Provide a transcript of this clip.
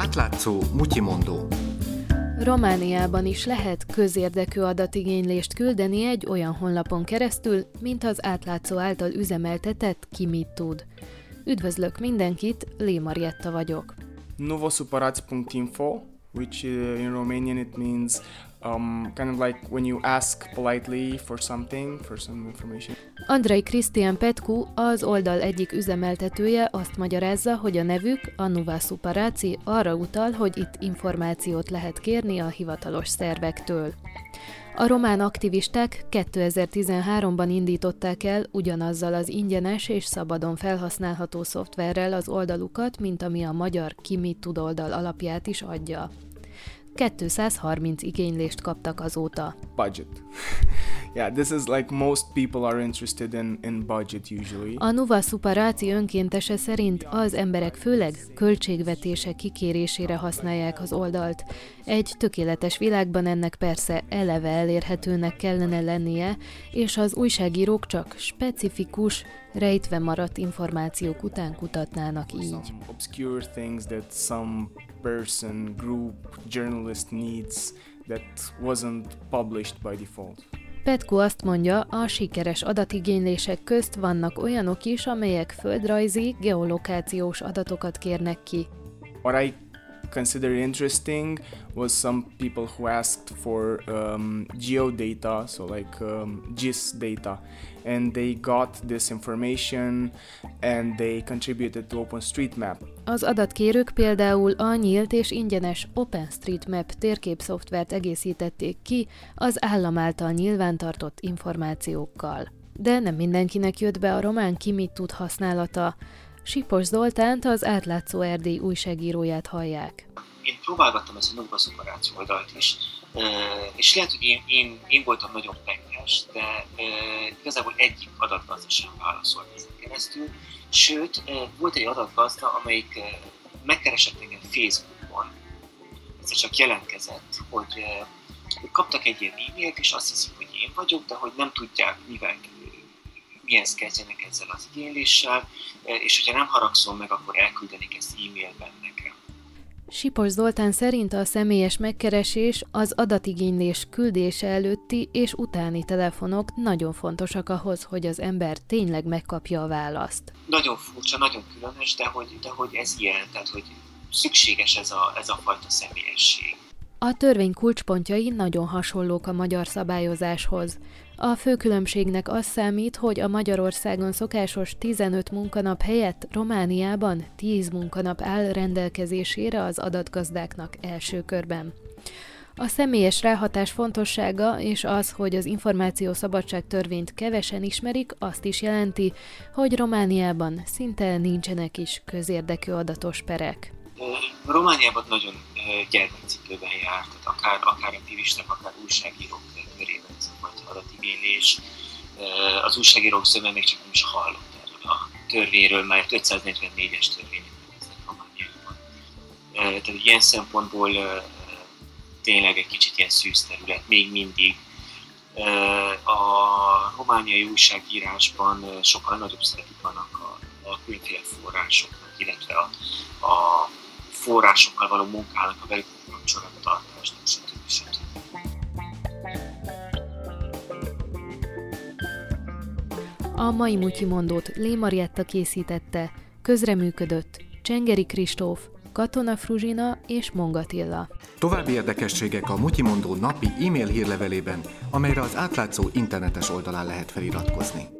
Átlátszó mutyimondó. Romániában is lehet közérdekű adatigénylést küldeni egy olyan honlapon keresztül, mint az átlátszó által üzemeltetett Ki mit tud. Üdvözlök mindenkit, Lé Marietta vagyok. novosuparați.info which uh, in Romanian it means um, kind of like when you ask politely for something, for some information. Andrei Krisztián Petku, az oldal egyik üzemeltetője azt magyarázza, hogy a nevük, a Nuva Suparaci, arra utal, hogy itt információt lehet kérni a hivatalos szervektől. A román aktivisták 2013-ban indították el ugyanazzal az ingyenes és szabadon felhasználható szoftverrel az oldalukat, mint ami a magyar Kimi tud oldal alapját is adja. 230 igénylést kaptak azóta. Budget. yeah, this is like most people are interested in, in budget usually. A Nuva Suparaci önkéntese szerint az emberek főleg költségvetése kikérésére használják az oldalt. Egy tökéletes világban ennek persze eleve elérhetőnek kellene lennie, és az újságírók csak specifikus, rejtve maradt információk után kutatnának így. Some obscure things that some person, group, journalist needs that wasn't published by default. Petko azt mondja, a sikeres adatigénylések közt vannak olyanok is, amelyek földrajzi, geolokációs adatokat kérnek ki. What I considered interesting was some people who asked for um, geodata, so like um, GIS data, and they got this information and they contributed to OpenStreetMap. Az adatkérők például a nyílt és ingyenes OpenStreetMap térképszoftvert egészítették ki az állam által nyilvántartott információkkal. De nem mindenkinek jött be a román kimit tud használata. Sipos Zoltánt, az átlátszó Erdély újságíróját hallják. Én próbálgattam ezt a Nova Szuparáció oldalt is, és lehet, hogy én, én, én voltam nagyon penges, de igazából egyik adatgazda sem válaszolt ezen keresztül, sőt, volt egy adatgazda, amelyik megkeresett engem Facebookon, ez csak jelentkezett, hogy kaptak egy ilyen e-mailt, és azt hiszik, hogy én vagyok, de hogy nem tudják, mivel mihez kezdjenek ezzel az igényléssel, és hogyha nem haragszom meg, akkor elküldenik ezt e-mailben nekem. Sipos Zoltán szerint a személyes megkeresés az adatigénylés küldése előtti és utáni telefonok nagyon fontosak ahhoz, hogy az ember tényleg megkapja a választ. Nagyon furcsa, nagyon különös, de hogy, de hogy ez ilyen, tehát hogy szükséges ez a, ez a fajta személyesség. A törvény kulcspontjai nagyon hasonlók a magyar szabályozáshoz. A fő különbségnek az számít, hogy a Magyarországon szokásos 15 munkanap helyett Romániában 10 munkanap áll rendelkezésére az adatgazdáknak első körben. A személyes ráhatás fontossága és az, hogy az információ szabadság törvényt kevesen ismerik, azt is jelenti, hogy Romániában szinte nincsenek is közérdekű adatos perek. Romániában nagyon gyermekcipőben járt, tehát akár, akár aktivisták, akár újságírók körében ez a fajta adatigénylés. Az újságírók zöme még csak nem is hallott erről a törvényről, mert 544-es törvény Romániában. Tehát ilyen szempontból tényleg egy kicsit ilyen szűz terület, még mindig. A romániai újságírásban sokkal nagyobb szerepük vannak a, a különféle forrásoknak, illetve a, a forrásokkal való munkának a velük kapcsolattartást, A mai Mutyimondót Lé Marietta készítette, közreműködött Csengeri Kristóf, Katona Fruzsina és Mongatilla. További érdekességek a Mutyimondó napi e-mail hírlevelében, amelyre az átlátszó internetes oldalán lehet feliratkozni.